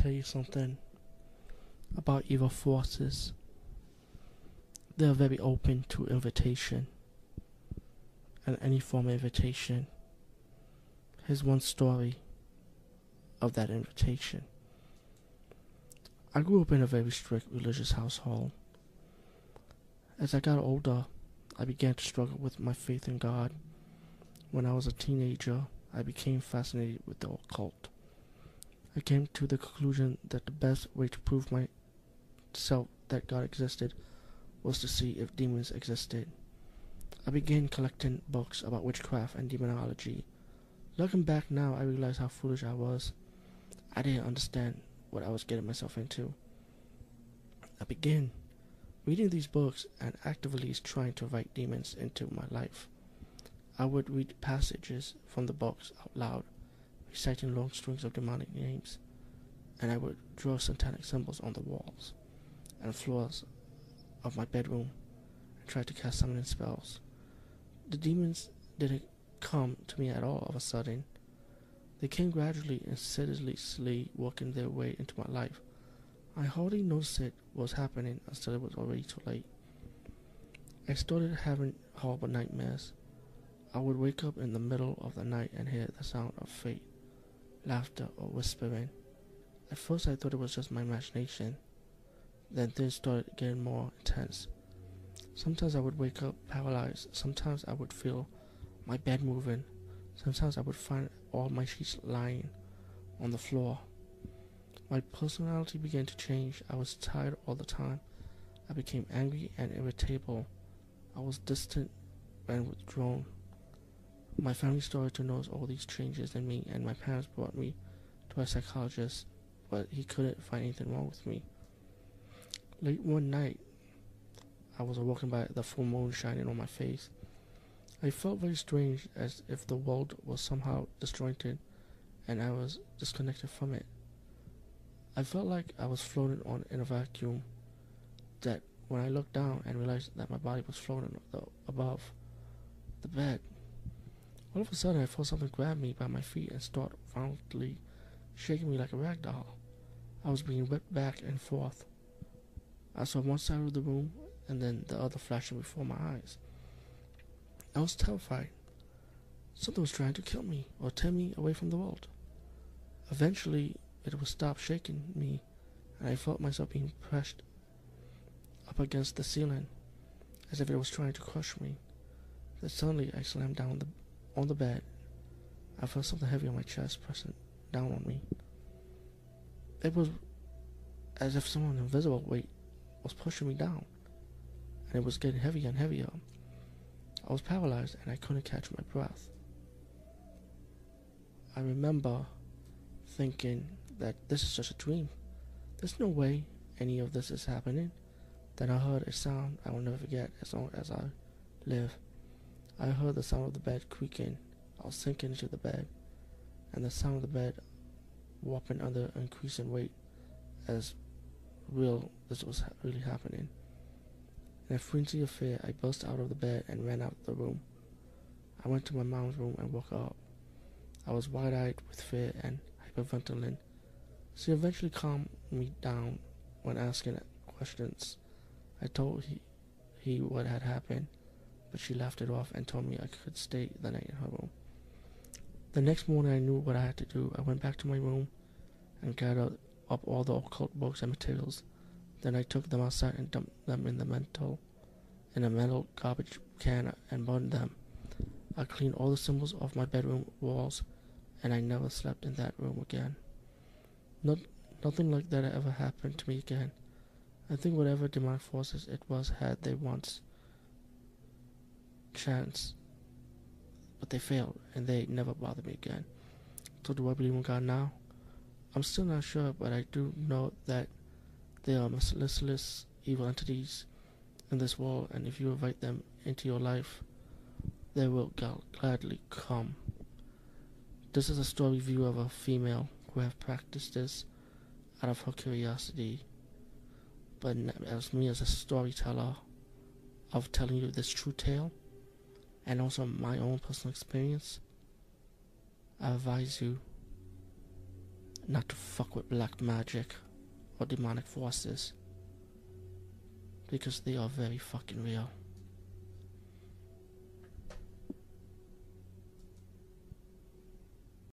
tell you something about evil forces. They're very open to invitation and any form of invitation. Here's one story of that invitation. I grew up in a very strict religious household. As I got older, I began to struggle with my faith in God. When I was a teenager, I became fascinated with the occult. I came to the conclusion that the best way to prove myself that God existed was to see if demons existed. I began collecting books about witchcraft and demonology. Looking back now, I realize how foolish I was. I didn't understand what I was getting myself into. I began reading these books and actively trying to invite demons into my life. I would read passages from the books out loud, reciting long strings of demonic names, and I would draw satanic symbols on the walls and floors of my bedroom and try to cast summoning spells. The demons didn't come to me at all of a sudden. They came gradually and ceaselessly working their way into my life. I hardly noticed it was happening until it was already too late. I started having horrible nightmares. I would wake up in the middle of the night and hear the sound of fate, laughter, or whispering. At first, I thought it was just my imagination. Then things started getting more intense. Sometimes I would wake up paralyzed. Sometimes I would feel my bed moving. Sometimes I would find all my sheets lying on the floor. My personality began to change. I was tired all the time. I became angry and irritable. I was distant and withdrawn. My family started to notice all these changes in me, and my parents brought me to a psychologist, but he couldn't find anything wrong with me. Late one night, I was awoken by the full moon shining on my face. I felt very strange, as if the world was somehow disjointed and I was disconnected from it. I felt like I was floating on in a vacuum. That when I looked down and realized that my body was floating above the bed, all of a sudden I felt something grab me by my feet and start violently shaking me like a rag doll. I was being whipped back and forth. I saw one side of the room and then the other flashing before my eyes. I was terrified. Something was trying to kill me or tear me away from the world. Eventually, it would stop shaking me, and I felt myself being pressed up against the ceiling, as if it was trying to crush me. Then suddenly, I slammed down the, on the bed. I felt something heavy on my chest pressing down on me. It was as if someone invisible weight was pushing me down and it was getting heavier and heavier. I was paralyzed and I couldn't catch my breath. I remember thinking that this is just a dream. There's no way any of this is happening. Then I heard a sound I will never forget as long as I live. I heard the sound of the bed creaking. I was sinking into the bed, and the sound of the bed warping under increasing weight as real this was really happening. In a frenzy of fear, I burst out of the bed and ran out of the room. I went to my mom's room and woke up. I was wide eyed with fear and hyperventilating. She eventually calmed me down when asking questions. I told he, he what had happened, but she laughed it off and told me I could stay the night in her room. The next morning, I knew what I had to do. I went back to my room and gathered up all the occult books and materials then I took them outside and dumped them in the metal in a metal garbage can and burned them. I cleaned all the symbols off my bedroom walls, and I never slept in that room again. Not, nothing like that ever happened to me again. I think whatever demonic forces it was had they once chance, but they failed, and they never bothered me again. So do I believe in God now? I'm still not sure, but I do know that there are merciless evil entities in this world, and if you invite them into your life, they will gladly come. This is a story view of a female who have practiced this out of her curiosity, but as me as a storyteller of telling you this true tale, and also my own personal experience, I advise you not to fuck with black magic or demonic forces because they are very fucking real.